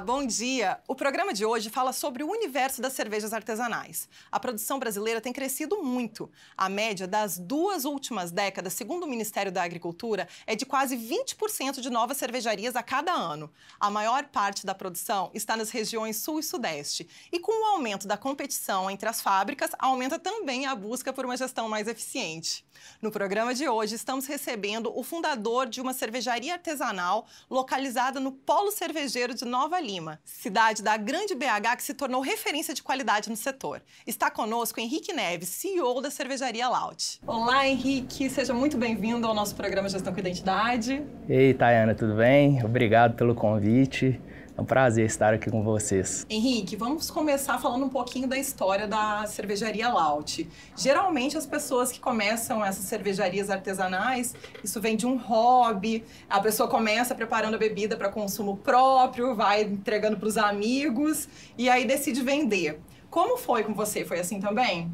Bom dia! O programa de hoje fala sobre o universo das cervejas artesanais. A produção brasileira tem crescido muito. A média das duas últimas décadas, segundo o Ministério da Agricultura, é de quase 20% de novas cervejarias a cada ano. A maior parte da produção está nas regiões sul e sudeste. E com o aumento da competição entre as fábricas, aumenta também a busca por uma gestão mais eficiente. No programa de hoje, estamos recebendo o fundador de uma cervejaria artesanal localizada no Polo Cervejeiro de Nova cidade da grande BH que se tornou referência de qualidade no setor. Está conosco Henrique Neves, CEO da cervejaria Laut. Olá, Henrique, seja muito bem-vindo ao nosso programa Gestão com Identidade. Ei, Tayana, tudo bem? Obrigado pelo convite. É um prazer estar aqui com vocês. Henrique, vamos começar falando um pouquinho da história da cervejaria Laut. Geralmente as pessoas que começam essas cervejarias artesanais, isso vem de um hobby, a pessoa começa preparando a bebida para consumo próprio, vai entregando para os amigos e aí decide vender. Como foi com você? Foi assim também?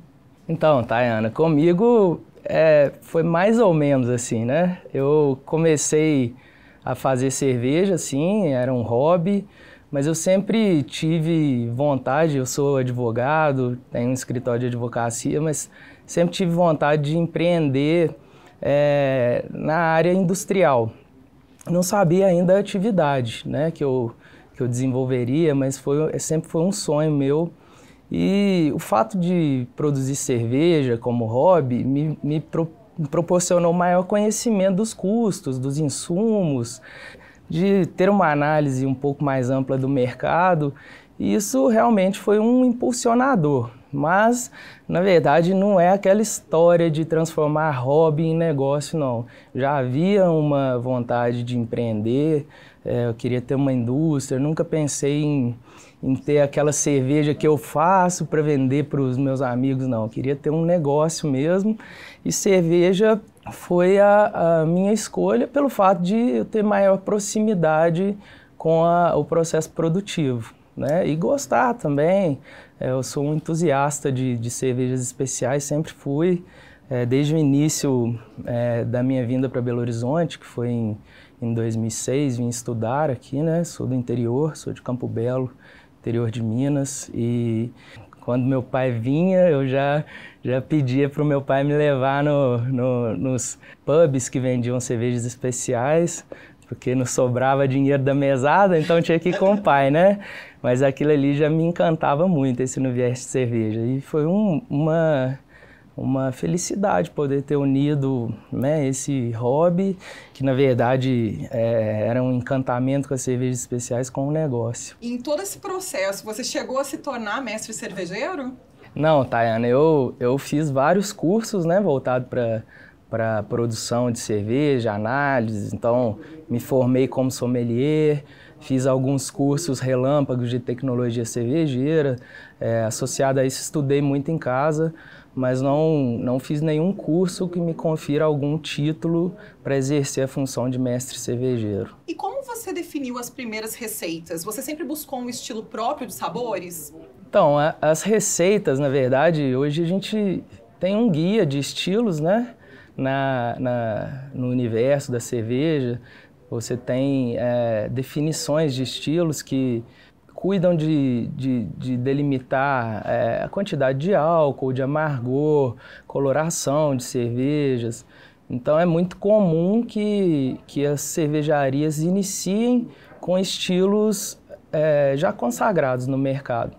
Então, Tayana, comigo é, foi mais ou menos assim, né? Eu comecei a fazer cerveja, assim, era um hobby, mas eu sempre tive vontade, eu sou advogado, tenho um escritório de advocacia, mas sempre tive vontade de empreender é, na área industrial. Não sabia ainda a atividade né, que, eu, que eu desenvolveria, mas foi, sempre foi um sonho meu. E o fato de produzir cerveja como hobby me, me proporcionou maior conhecimento dos custos, dos insumos, de ter uma análise um pouco mais ampla do mercado. E isso realmente foi um impulsionador. Mas, na verdade, não é aquela história de transformar hobby em negócio, não. Já havia uma vontade de empreender, é, eu queria ter uma indústria, nunca pensei em, em ter aquela cerveja que eu faço para vender para os meus amigos, não. Eu queria ter um negócio mesmo e cerveja foi a, a minha escolha pelo fato de eu ter maior proximidade com a, o processo produtivo. Né? E gostar também. É, eu sou um entusiasta de, de cervejas especiais, sempre fui. É, desde o início é, da minha vinda para Belo Horizonte, que foi em em 2006, vim estudar aqui, né? Sou do interior, sou de Campo Belo, interior de Minas. E quando meu pai vinha, eu já, já pedia para o meu pai me levar no, no, nos pubs que vendiam cervejas especiais, porque não sobrava dinheiro da mesada, então tinha que ir com o pai, né? Mas aquilo ali já me encantava muito, esse universo de cerveja. E foi um, uma uma felicidade poder ter unido né, esse hobby, que na verdade é, era um encantamento com as cervejas especiais, com o negócio. E em todo esse processo, você chegou a se tornar mestre cervejeiro? Não, Tayana, eu, eu fiz vários cursos né, voltados para para produção de cerveja, análise, então me formei como sommelier, fiz alguns cursos relâmpagos de tecnologia cervejeira, é, associado a isso estudei muito em casa, mas não, não fiz nenhum curso que me confira algum título para exercer a função de mestre cervejeiro. E como você definiu as primeiras receitas? Você sempre buscou um estilo próprio de sabores? Então, a, as receitas, na verdade, hoje a gente tem um guia de estilos, né? Na, na no universo da cerveja, você tem é, definições de estilos que cuidam de, de, de delimitar é, a quantidade de álcool, de amargor, coloração de cervejas. Então é muito comum que, que as cervejarias iniciem com estilos é, já consagrados no mercado.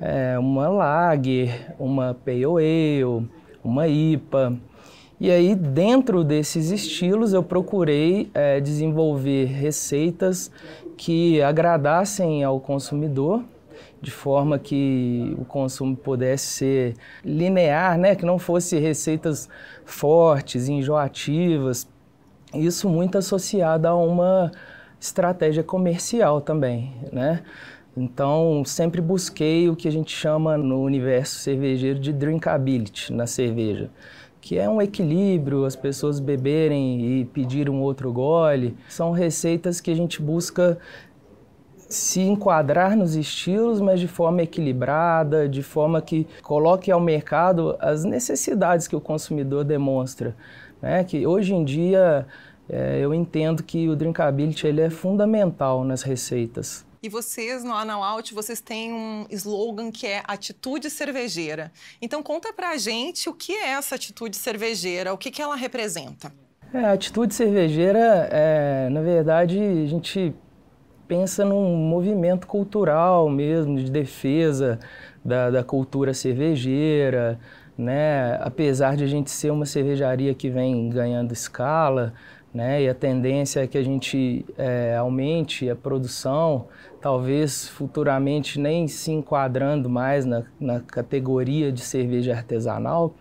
É, uma Lager, uma Pale Ale, uma IPA. E aí, dentro desses estilos, eu procurei é, desenvolver receitas que agradassem ao consumidor, de forma que o consumo pudesse ser linear, né? que não fosse receitas fortes, enjoativas. Isso muito associado a uma estratégia comercial também, né? Então, sempre busquei o que a gente chama no universo cervejeiro de drinkability na cerveja que é um equilíbrio, as pessoas beberem e pedir um outro gole. São receitas que a gente busca se enquadrar nos estilos, mas de forma equilibrada, de forma que coloque ao mercado as necessidades que o consumidor demonstra. Né? Que hoje em dia é, eu entendo que o drinkability ele é fundamental nas receitas. E vocês no Out, vocês têm um slogan que é atitude cervejeira. Então conta pra gente o que é essa atitude cervejeira, o que, que ela representa. É, a atitude cervejeira, é, na verdade, a gente pensa num movimento cultural mesmo, de defesa da, da cultura cervejeira, né? Apesar de a gente ser uma cervejaria que vem ganhando escala, né? E a tendência é que a gente é, aumente a produção, talvez futuramente nem se enquadrando mais na, na categoria de cerveja artesanal,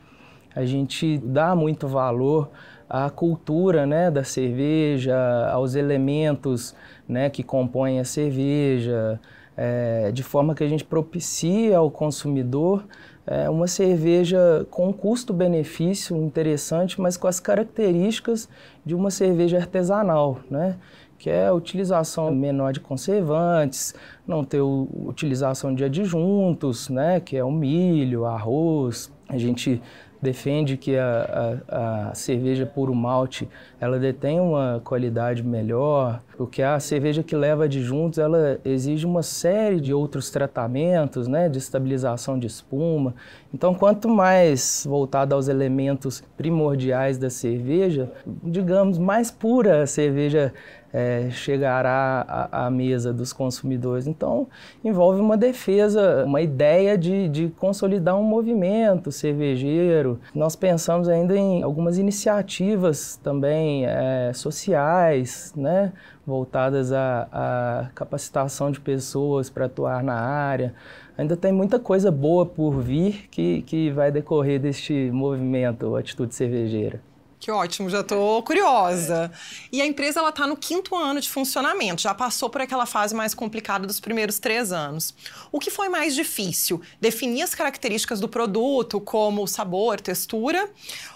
a gente dá muito valor à cultura né, da cerveja, aos elementos né, que compõem a cerveja, é, de forma que a gente propicia ao consumidor é, uma cerveja com custo-benefício interessante, mas com as características de uma cerveja artesanal, né? que é a utilização menor de conservantes, não ter utilização de adjuntos, né? que é o milho, arroz. A gente defende que a, a, a, cerveja puro malte ela detém uma qualidade melhor, porque a cerveja que leva adjuntos ela exige uma série de outros tratamentos, né, de estabilização de espuma. Então, quanto mais voltado aos elementos primordiais da cerveja, digamos, mais pura a cerveja é, chegará à, à, mesa dos consumidores. Então, envolve uma defesa, uma ideia de, de consolidar um movimento cervejeiro. Nós pensamos ainda em algumas iniciativas também é, sociais, né? voltadas à, à capacitação de pessoas para atuar na área. Ainda tem muita coisa boa por vir que, que vai decorrer deste movimento Atitude Cervejeira. Que ótimo, já estou curiosa. E a empresa ela está no quinto ano de funcionamento, já passou por aquela fase mais complicada dos primeiros três anos. O que foi mais difícil? Definir as características do produto, como sabor, textura,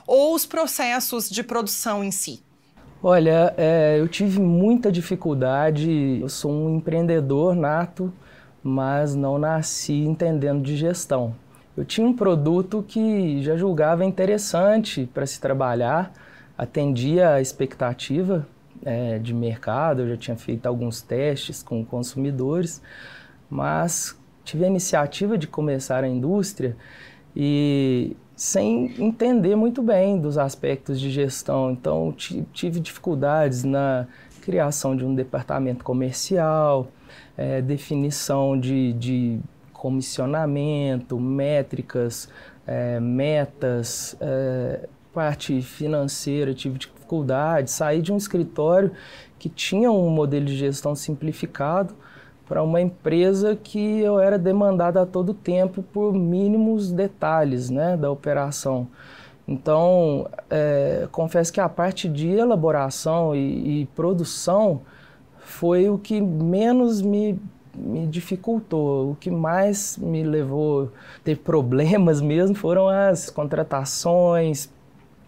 ou os processos de produção em si? Olha, é, eu tive muita dificuldade. Eu sou um empreendedor nato, mas não nasci entendendo de gestão eu tinha um produto que já julgava interessante para se trabalhar, atendia a expectativa é, de mercado, eu já tinha feito alguns testes com consumidores, mas tive a iniciativa de começar a indústria e sem entender muito bem dos aspectos de gestão. Então, tive dificuldades na criação de um departamento comercial, é, definição de, de comissionamento, métricas, é, metas, é, parte financeira, tive dificuldade, saí de um escritório que tinha um modelo de gestão simplificado para uma empresa que eu era demandada a todo tempo por mínimos detalhes né, da operação. Então, é, confesso que a parte de elaboração e, e produção foi o que menos me me dificultou. O que mais me levou a ter problemas mesmo foram as contratações,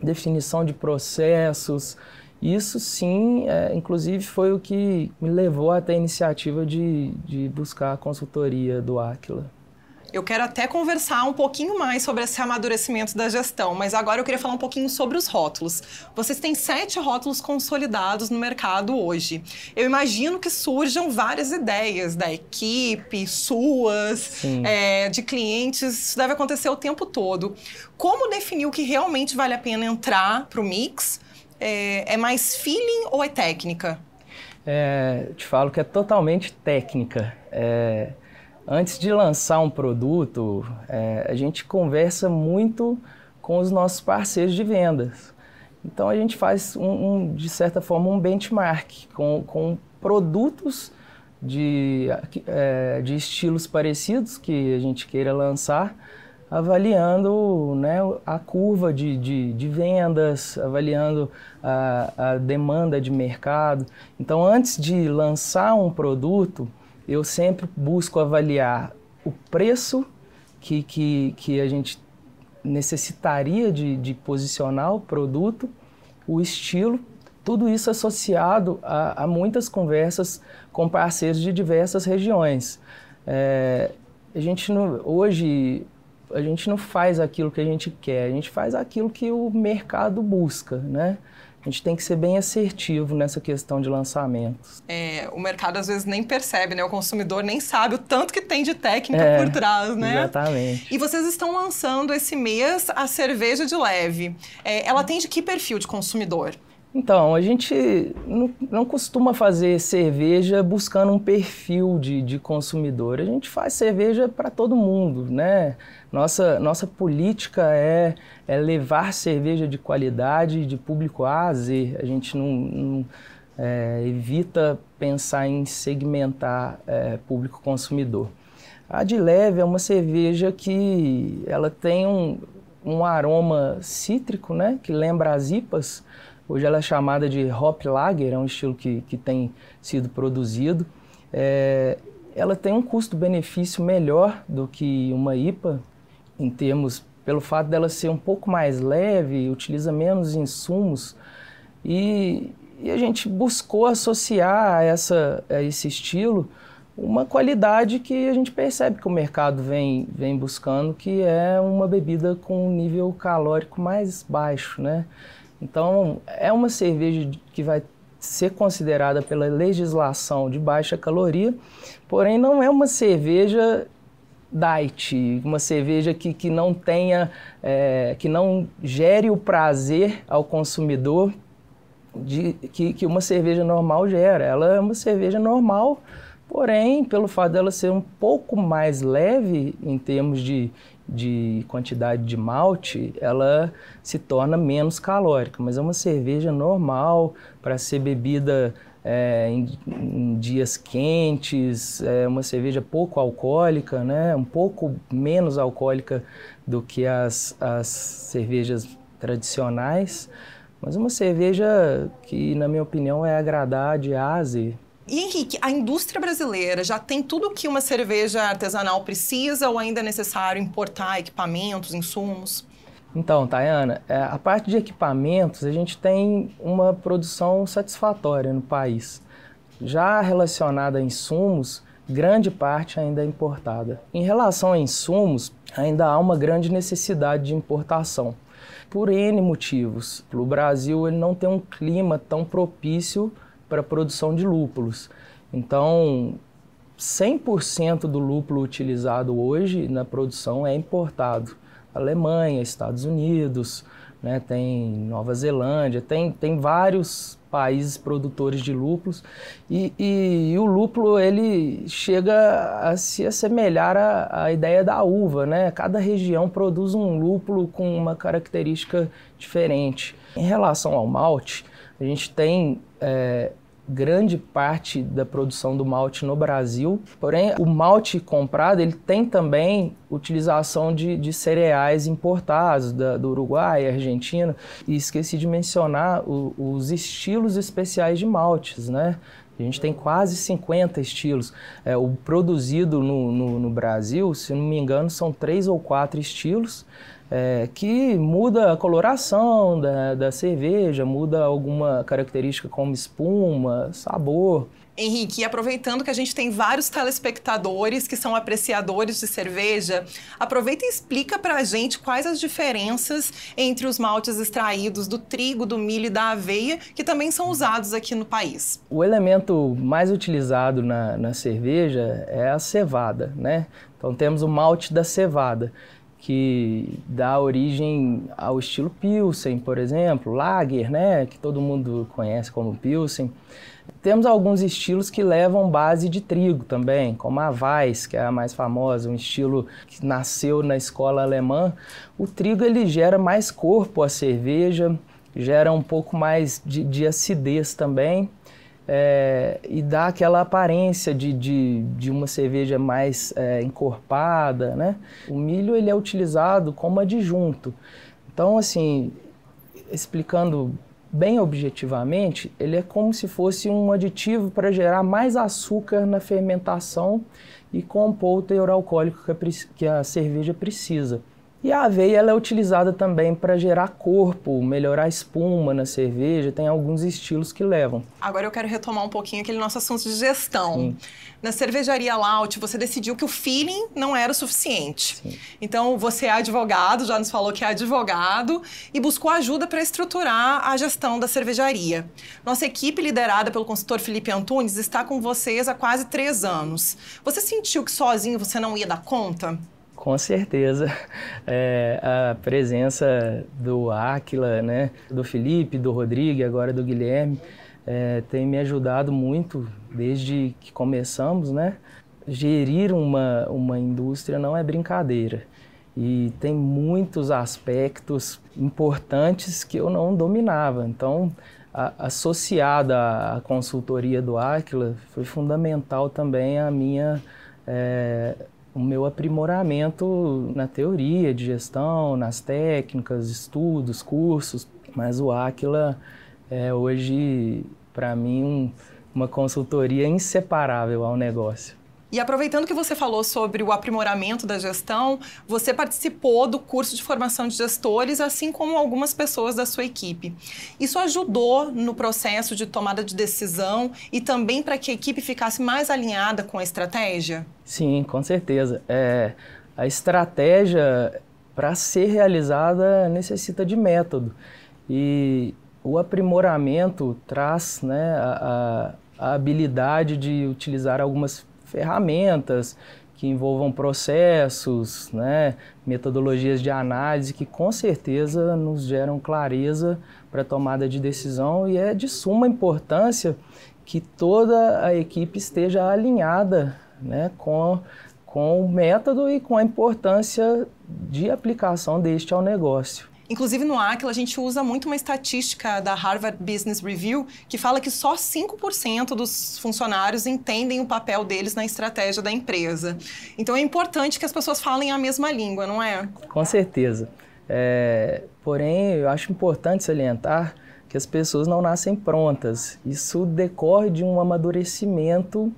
definição de processos. Isso sim, é, inclusive, foi o que me levou até a iniciativa de, de buscar a consultoria do Aquila. Eu quero até conversar um pouquinho mais sobre esse amadurecimento da gestão, mas agora eu queria falar um pouquinho sobre os rótulos. Vocês têm sete rótulos consolidados no mercado hoje. Eu imagino que surjam várias ideias da equipe, suas, é, de clientes. Isso deve acontecer o tempo todo. Como definir o que realmente vale a pena entrar para o mix? É, é mais feeling ou é técnica? É, te falo que é totalmente técnica. É, Antes de lançar um produto, é, a gente conversa muito com os nossos parceiros de vendas. Então a gente faz, um, um, de certa forma, um benchmark com, com produtos de, é, de estilos parecidos que a gente queira lançar, avaliando né, a curva de, de, de vendas, avaliando a, a demanda de mercado. Então, antes de lançar um produto, eu sempre busco avaliar o preço que, que, que a gente necessitaria de, de posicionar o produto, o estilo, tudo isso associado a, a muitas conversas com parceiros de diversas regiões. É, a gente não, hoje a gente não faz aquilo que a gente quer, a gente faz aquilo que o mercado busca, né? A gente tem que ser bem assertivo nessa questão de lançamentos. É, o mercado às vezes nem percebe, né? O consumidor nem sabe o tanto que tem de técnica é, por trás, né? Exatamente. E vocês estão lançando esse mês a cerveja de leve. É, ela tem de que perfil de consumidor? Então, a gente não, não, costuma fazer cerveja buscando um perfil de, de consumidor. A gente faz cerveja para todo mundo, né? Nossa, nossa política é, é levar cerveja de qualidade, de público A a Z. A gente não, não é, evita pensar em segmentar é, público consumidor. A de leve é uma cerveja que ela tem um, um aroma cítrico, né? Que lembra as IPAs, Hoje ela é chamada de Hop Lager, é um estilo que, que tem sido produzido. É, ela tem um custo-benefício melhor do que uma IPA, em termos, pelo fato dela ser um pouco mais leve, utiliza menos insumos. E, e a gente buscou associar a, essa, a esse estilo uma qualidade que a gente percebe que o mercado vem, vem buscando, que é uma bebida com um nível calórico mais baixo, né? Então, é uma cerveja que vai ser considerada pela legislação de baixa caloria, porém não é uma cerveja diet, uma cerveja que, que não tenha, é, que não gere o prazer ao consumidor de, que, que uma cerveja normal gera. Ela é uma cerveja normal, porém, pelo fato dela ser um pouco mais leve em termos de, de quantidade de malte, ela se torna menos calórica, mas é uma cerveja normal para ser bebida é, em, em, dias quentes, é uma cerveja pouco alcoólica, né? um pouco menos alcoólica do que as, as cervejas tradicionais, mas uma cerveja que, na minha opinião, é agradar de A a Z. E Henrique, a indústria brasileira já tem tudo o que uma cerveja artesanal precisa ou ainda é necessário importar equipamentos, insumos? Então, Tayana, é, a parte de equipamentos, a gente tem uma produção satisfatória no país. Já relacionada a insumos, grande parte ainda é importada. Em relação a insumos, ainda há uma grande necessidade de importação. Por N motivos. O Brasil ele não tem um clima tão propício para a produção de lúpulos. Então, 100% do lúpulo utilizado hoje na produção é importado. Alemanha, Estados Unidos, né, tem Nova Zelândia, tem, tem vários países produtores de lúpulos e, e, e, o lúpulo ele chega a se assemelhar à, à, ideia da uva, né? Cada região produz um lúpulo com uma característica diferente. Em relação ao malte, a gente tem é, grande parte da produção do malte no Brasil. Porém, o malte comprado ele tem também utilização de, de cereais importados da, do Uruguai, Argentina. E esqueci de mencionar o, os estilos especiais de maltes, né? A gente tem quase 50 estilos. É, o produzido no, no, no Brasil, se não me engano, são três ou quatro estilos é, que muda a coloração da, da cerveja, muda alguma característica como espuma, sabor. Henrique, aproveitando que a gente tem vários telespectadores que são apreciadores de cerveja, aproveita e explica para a gente quais as diferenças entre os maltes extraídos do trigo, do milho e da aveia, que também são usados aqui no país. O elemento mais utilizado na, na cerveja é a cevada, né? Então temos o malte da cevada que dá origem ao estilo Pilsen, por exemplo, Lager, né, que todo mundo conhece como Pilsen. Temos alguns estilos que levam base de trigo também, como a Weiss, que é a mais famosa, um estilo que nasceu na escola alemã. O trigo ele gera mais corpo à cerveja, gera um pouco mais de, de acidez também é, e dá aquela aparência de, de, de uma cerveja mais é, encorpada, né? O milho ele é utilizado como adjunto. Então, assim, explicando bem objetivamente, ele é como se fosse um aditivo para gerar mais açúcar na fermentação e compor o teor alcoólico que a, que a cerveja precisa. E a aveia ela é utilizada também para gerar corpo, melhorar a espuma na cerveja, tem alguns estilos que levam. Agora eu quero retomar um pouquinho aquele nosso assunto de gestão. Sim. Na cervejaria Laut, você decidiu que o feeling não era o suficiente. Sim. Então, você é advogado, já nos falou que é advogado, e buscou ajuda para estruturar a gestão da cervejaria. Nossa equipe, liderada pelo consultor Felipe Antunes, está com vocês há quase três anos. Você sentiu que sozinho você não ia dar conta? Com certeza. É, a presença do Áquila, né, do Felipe, do Rodrigo agora do Guilherme é, tem me ajudado muito desde que começamos, né? Gerir uma, uma indústria não é brincadeira e tem muitos aspectos importantes que eu não dominava. Então, a, associada à consultoria do Aquila, foi fundamental também a minha é, o meu aprimoramento na teoria de gestão, nas técnicas, estudos, cursos, mas o Aquila é hoje, para mim, um, uma consultoria inseparável ao negócio. E aproveitando que você falou sobre o aprimoramento da gestão, você participou do curso de formação de gestores, assim como algumas pessoas da sua equipe. Isso ajudou no processo de tomada de decisão e também para que a equipe ficasse mais alinhada com a estratégia? Sim, com certeza. É, a estratégia, para ser realizada, necessita de método. E o aprimoramento traz né, a, a habilidade de utilizar algumas ferramentas que envolvam processos, né, metodologias de análise que com certeza nos geram clareza para a tomada de decisão e é de suma importância que toda a equipe esteja alinhada né, com, com o método e com a importância de aplicação deste ao negócio. Inclusive no Aquila a gente usa muito uma estatística da Harvard Business Review que fala que só 5% dos funcionários entendem o papel deles na estratégia da empresa. Então é importante que as pessoas falem a mesma língua, não é? Com certeza. É, porém, eu acho importante salientar que as pessoas não nascem prontas. Isso decorre de um amadurecimento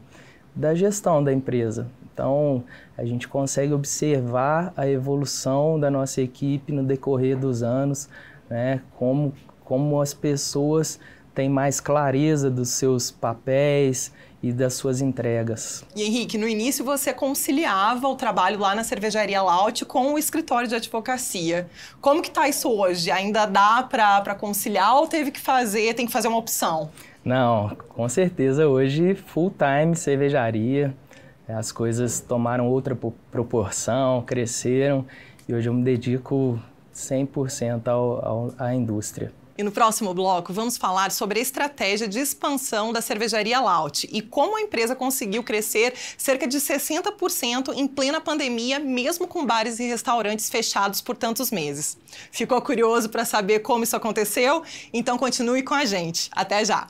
da gestão da empresa. Então, a gente consegue observar a evolução da nossa equipe no decorrer dos anos, né? como, como as pessoas têm mais clareza dos seus papéis e das suas entregas. E Henrique, no início você conciliava o trabalho lá na cervejaria Laut com o escritório de advocacia. Como que está isso hoje? Ainda dá para conciliar ou teve que fazer, tem que fazer uma opção? Não, com certeza hoje full time cervejaria, as coisas tomaram outra proporção, cresceram e hoje eu me dedico 100% ao, ao, à indústria. E no próximo bloco, vamos falar sobre a estratégia de expansão da cervejaria Laut e como a empresa conseguiu crescer cerca de 60% em plena pandemia, mesmo com bares e restaurantes fechados por tantos meses. Ficou curioso para saber como isso aconteceu? Então continue com a gente. Até já!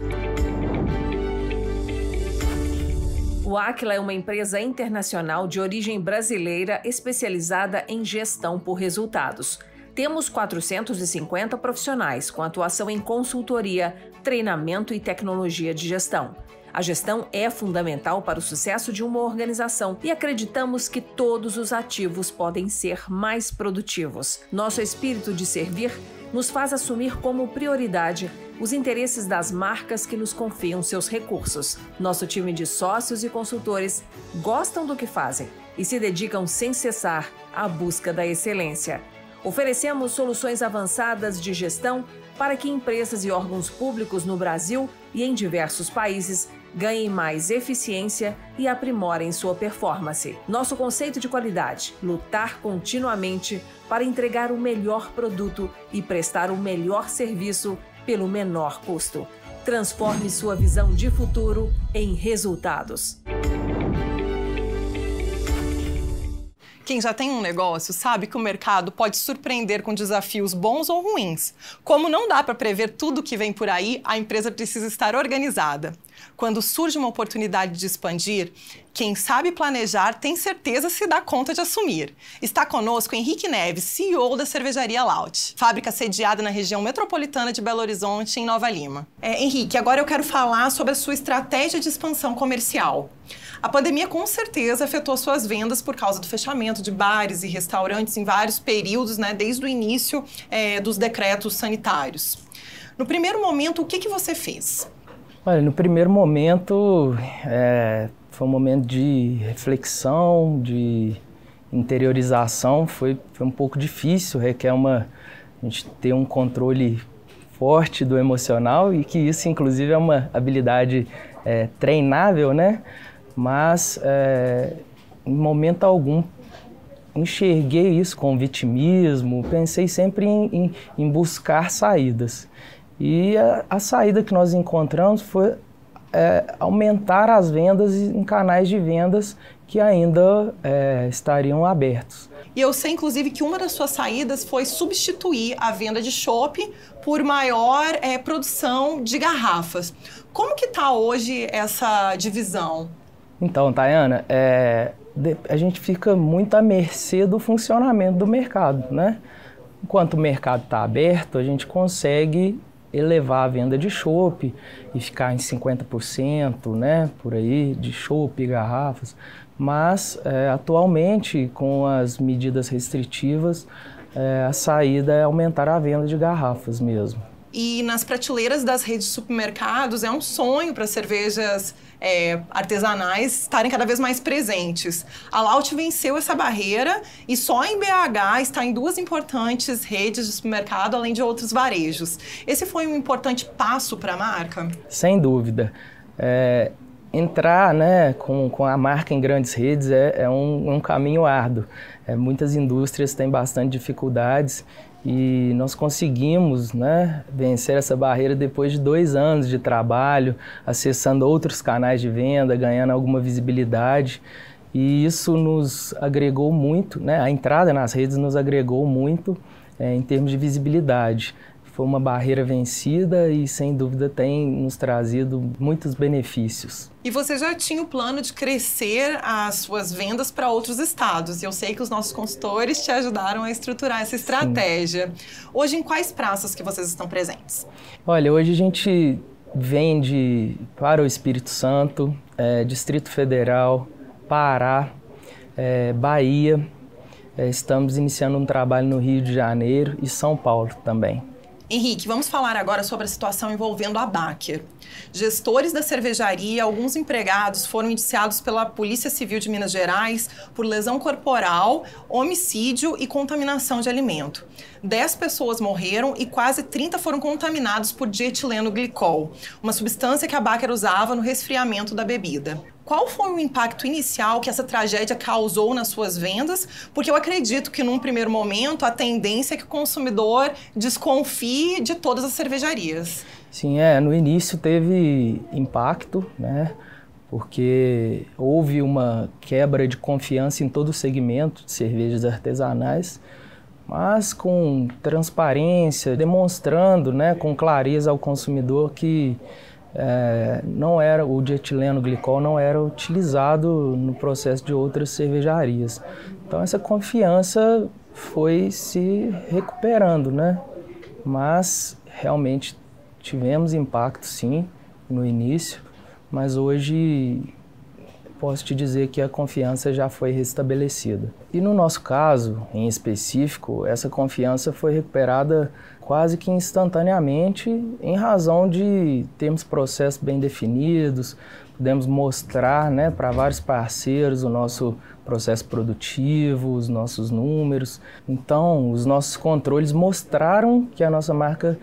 O Aquila é uma empresa internacional de origem brasileira especializada em gestão por resultados. Temos 450 profissionais com atuação em consultoria, treinamento e tecnologia de gestão. A gestão é fundamental para o sucesso de uma organização e acreditamos que todos os ativos podem ser mais produtivos. Nosso espírito de servir nos faz assumir como prioridade os interesses das marcas que nos confiam seus recursos. Nosso time de sócios e consultores gostam do que fazem e se dedicam sem cessar à busca da excelência. Oferecemos soluções avançadas de gestão para que empresas e órgãos públicos no Brasil e em diversos países ganhem mais eficiência e aprimorem sua performance. Nosso conceito de qualidade: lutar continuamente para entregar o melhor produto e prestar o melhor serviço pelo menor custo. Transforme sua visão de futuro em resultados. Quem já tem um negócio sabe que o mercado pode surpreender com desafios bons ou ruins. Como não dá para prever tudo que vem por aí, a empresa precisa estar organizada. Quando surge uma oportunidade de expandir, quem sabe planejar tem certeza se dá conta de assumir. Está conosco Henrique Neves, CEO da cervejaria Laut, fábrica sediada na região metropolitana de Belo Horizonte, em Nova Lima. É, Henrique, agora eu quero falar sobre a sua estratégia de expansão comercial. A pandemia com certeza afetou suas vendas por causa do fechamento de bares e restaurantes em vários períodos, né, desde o início é, dos decretos sanitários. No primeiro momento, o que, que você fez? Olha, no primeiro momento é, foi um momento de reflexão, de interiorização. Foi, foi um pouco difícil, requer uma a gente ter um controle forte do emocional e que isso, inclusive, é uma habilidade é, treinável, né? Mas é, em momento algum enxerguei isso com vitimismo, pensei sempre em, em, em buscar saídas. E a, a, saída que nós encontramos foi é, aumentar as vendas em canais de vendas que ainda é, estariam abertos. E eu sei, inclusive, que uma das suas saídas foi substituir a venda de chopp por maior é, produção de garrafas. Como que está hoje essa divisão? Então, Tayana, é, a gente fica muito à mercê do funcionamento do mercado, né? Enquanto o mercado está aberto, a gente consegue elevar a venda de chopp e ficar em 50%, né, por aí, de chopp e garrafas. Mas, é, atualmente, com as medidas restritivas, é, a saída é aumentar a venda de garrafas mesmo. E nas prateleiras das redes de supermercados é um sonho para cervejas é, artesanais estarem cada vez mais presentes. A Laut venceu essa barreira e só em BH está em duas importantes redes de supermercado, além de outros varejos. Esse foi um importante passo para a marca? Sem dúvida. É, entrar né, com, com a marca em grandes redes é, é um, um caminho árduo. É, muitas indústrias têm bastante dificuldades e nós conseguimos né, vencer essa barreira depois de dois anos de trabalho, acessando outros canais de venda, ganhando alguma visibilidade. E isso nos agregou muito, né, a entrada nas redes nos agregou muito é, em termos de visibilidade foi uma barreira vencida e sem dúvida tem nos trazido muitos benefícios. E você já tinha o plano de crescer as suas vendas para outros estados. E eu sei que os nossos consultores te ajudaram a estruturar essa estratégia. Sim. Hoje, em quais praças que vocês estão presentes? Olha, hoje a gente vende para o Espírito Santo, é, Distrito Federal, Pará, é, Bahia. É, estamos iniciando um trabalho no Rio de Janeiro e São Paulo também. Henrique, vamos falar agora sobre a situação envolvendo a Baker. Gestores da cervejaria, alguns empregados foram indiciados pela Polícia Civil de Minas Gerais por lesão corporal, homicídio e contaminação de alimento. Dez pessoas morreram e quase 30 foram contaminados por dietileno glicol, uma substância que a Baker usava no resfriamento da bebida. Qual foi o impacto inicial que essa tragédia causou nas suas vendas? Porque eu acredito que, num primeiro momento, a tendência é que o consumidor desconfie de todas as cervejarias. Sim, é. No início teve impacto, né? Porque houve uma quebra de confiança em todo o segmento de cervejas artesanais, mas com transparência, demonstrando, né, com clareza ao consumidor que é, não era o dietileno glicol não era utilizado no processo de outras cervejarias. Então essa confiança foi se recuperando, né? Mas realmente tivemos impacto sim no início, mas hoje posso te dizer que a confiança já foi restabelecida. E no nosso caso, em específico, essa confiança foi recuperada quase que instantaneamente em razão de termos processos bem definidos, podemos mostrar né, para vários parceiros o nosso processo produtivo, os nossos números. Então, os nossos controles mostraram que a nossa marca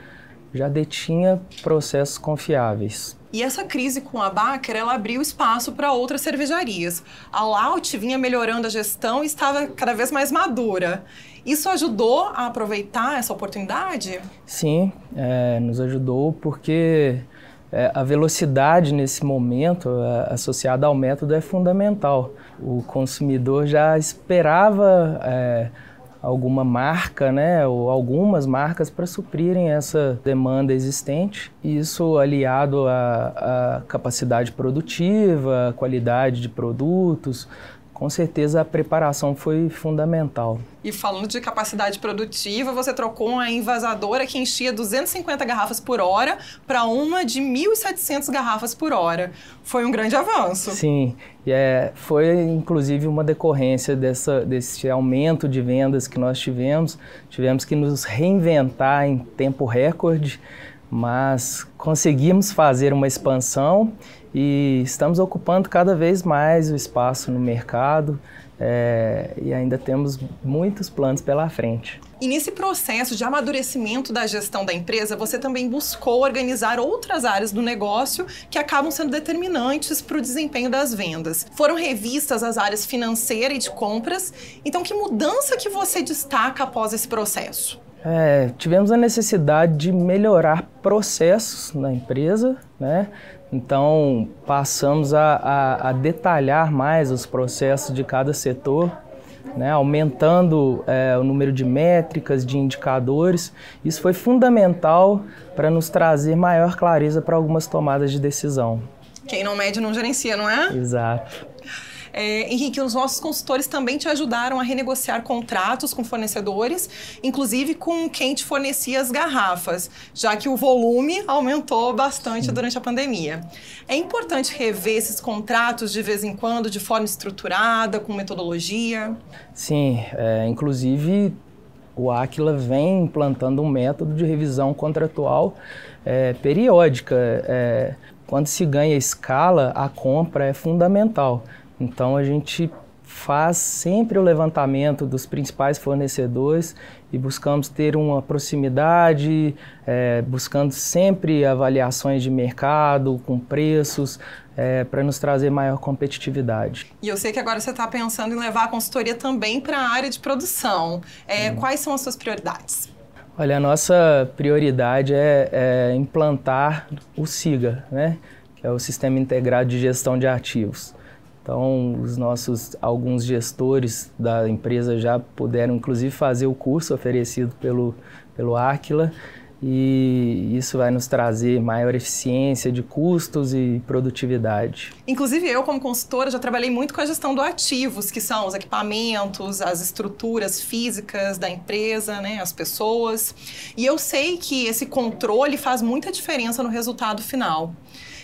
já detinha processos confiáveis. E essa crise com a Baker, ela abriu espaço para outras cervejarias. A Laut vinha melhorando a gestão e estava cada vez mais madura. Isso ajudou a aproveitar essa oportunidade? Sim, é, nos ajudou porque é, a velocidade nesse momento, é, associada ao método, é fundamental. O consumidor já esperava é, alguma marca, né, ou algumas marcas para suprirem essa demanda existente. Isso aliado à, à capacidade produtiva, à qualidade de produtos, com certeza a preparação foi fundamental. E falando de capacidade produtiva, você trocou uma envasadora que enchia 250 garrafas por hora para uma de 1.700 garrafas por hora. Foi um grande avanço. Sim, é, foi inclusive uma decorrência dessa, desse aumento de vendas que nós tivemos. Tivemos que nos reinventar em tempo recorde, mas conseguimos fazer uma expansão e estamos ocupando cada vez mais o espaço no mercado é, e ainda temos muitos planos pela frente. E nesse processo de amadurecimento da gestão da empresa, você também buscou organizar outras áreas do negócio que acabam sendo determinantes para o desempenho das vendas. Foram revistas as áreas financeira e de compras. Então, que mudança que você destaca após esse processo? É, tivemos a necessidade de melhorar processos na empresa, né? Então, passamos a, a, a detalhar mais os processos de cada setor, né? aumentando é, o número de métricas, de indicadores. Isso foi fundamental para nos trazer maior clareza para algumas tomadas de decisão. Quem não mede não gerencia, não é? Exato. É, Henrique, os nossos consultores também te ajudaram a renegociar contratos com fornecedores, inclusive com quem te fornecia as garrafas, já que o volume aumentou bastante Sim. durante a pandemia. É importante rever esses contratos de vez em quando, de forma estruturada, com metodologia? Sim, é, inclusive o Aquila vem implantando um método de revisão contratual é, periódica. É, quando se ganha escala, a compra é fundamental. Então a gente faz sempre o levantamento dos principais fornecedores e buscamos ter uma proximidade, é, buscando sempre avaliações de mercado com preços é, para nos trazer maior competitividade. E eu sei que agora você está pensando em levar a consultoria também para a área de produção. É, hum. Quais são as suas prioridades? Olha, a nossa prioridade é, é implantar o SIGA, né? que é o Sistema Integrado de Gestão de Ativos. Então, os nossos alguns gestores da empresa já puderam inclusive fazer o curso oferecido pelo pelo Aquila e isso vai nos trazer maior eficiência de custos e produtividade. Inclusive eu como consultora já trabalhei muito com a gestão do ativos, que são os equipamentos, as estruturas físicas da empresa, né, as pessoas. E eu sei que esse controle faz muita diferença no resultado final.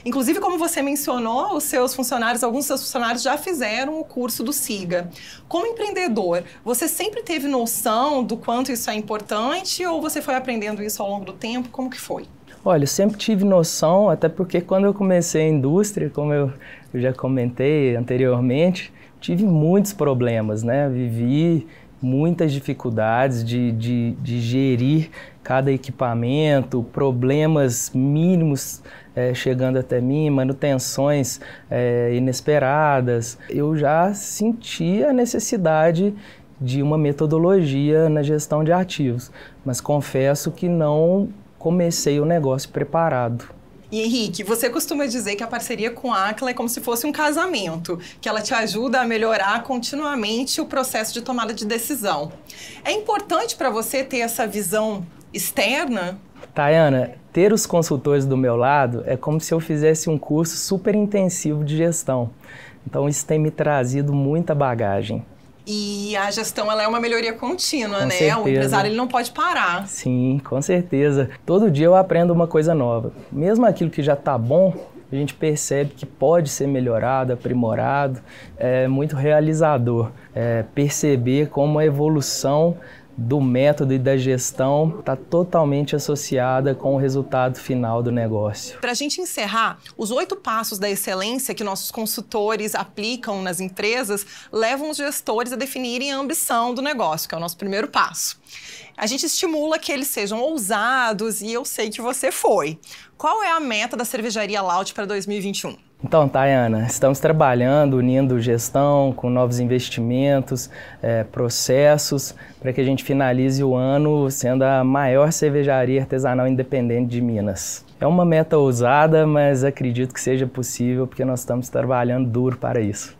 Inclusive, como você mencionou, os seus funcionários, alguns dos seus funcionários já fizeram o curso do SIGA. Como empreendedor, você sempre teve noção do quanto isso é importante ou você foi aprendendo isso ao longo do tempo? Como que foi? Olha, eu sempre tive noção, até porque quando eu comecei a indústria, como eu, já comentei anteriormente, tive muitos problemas, né? Vivi muitas dificuldades de, de, de gerir cada equipamento, problemas mínimos é, chegando até mim, manutenções é, inesperadas. Eu já senti a necessidade de uma metodologia na gestão de ativos, mas confesso que não comecei o negócio preparado. E Henrique, você costuma dizer que a parceria com a Acla é como se fosse um casamento, que ela te ajuda a melhorar continuamente o processo de tomada de decisão. É importante para você ter essa visão externa? Tayana, ter os consultores do meu lado é como se eu fizesse um curso super intensivo de gestão. Então isso tem me trazido muita bagagem. E a gestão ela é uma melhoria contínua, com né? Certeza. O empresário ele não pode parar. Sim, com certeza. Todo dia eu aprendo uma coisa nova. Mesmo aquilo que já está bom, a gente percebe que pode ser melhorado, aprimorado. É muito realizador é, perceber como a evolução do método e da gestão está totalmente associada com o resultado final do negócio. Para a gente encerrar, os oito passos da excelência que nossos consultores aplicam nas empresas levam os gestores a definirem a ambição do negócio, que é o nosso primeiro passo. A gente estimula que eles sejam ousados e eu sei que você foi. Qual é a meta da cervejaria Laut para 2021? Então, Tayana, estamos trabalhando, unindo gestão com novos investimentos, é, processos, para que a gente finalize o ano sendo a maior cervejaria artesanal independente de Minas. É uma meta ousada, mas acredito que seja possível porque nós estamos trabalhando duro para isso.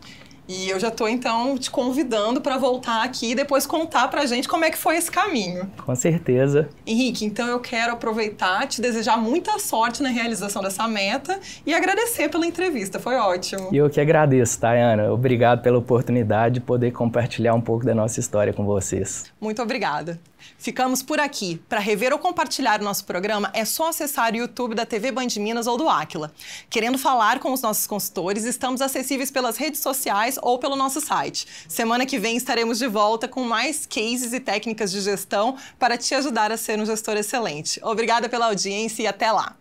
E eu já estou então te convidando para voltar aqui e depois contar para a gente como é que foi esse caminho. Com certeza. Henrique, então eu quero aproveitar, te desejar muita sorte na realização dessa meta e agradecer pela entrevista. Foi ótimo. E eu que agradeço, Tayana. Obrigado pela oportunidade de poder compartilhar um pouco da nossa história com vocês. Muito obrigada. Ficamos por aqui. Para rever ou compartilhar nosso programa, é só acessar o YouTube da TV Band Minas ou do Aquila. Querendo falar com os nossos consultores, estamos acessíveis pelas redes sociais ou pelo nosso site. Semana que vem estaremos de volta com mais cases e técnicas de gestão para te ajudar a ser um gestor excelente. Obrigada pela audiência e até lá!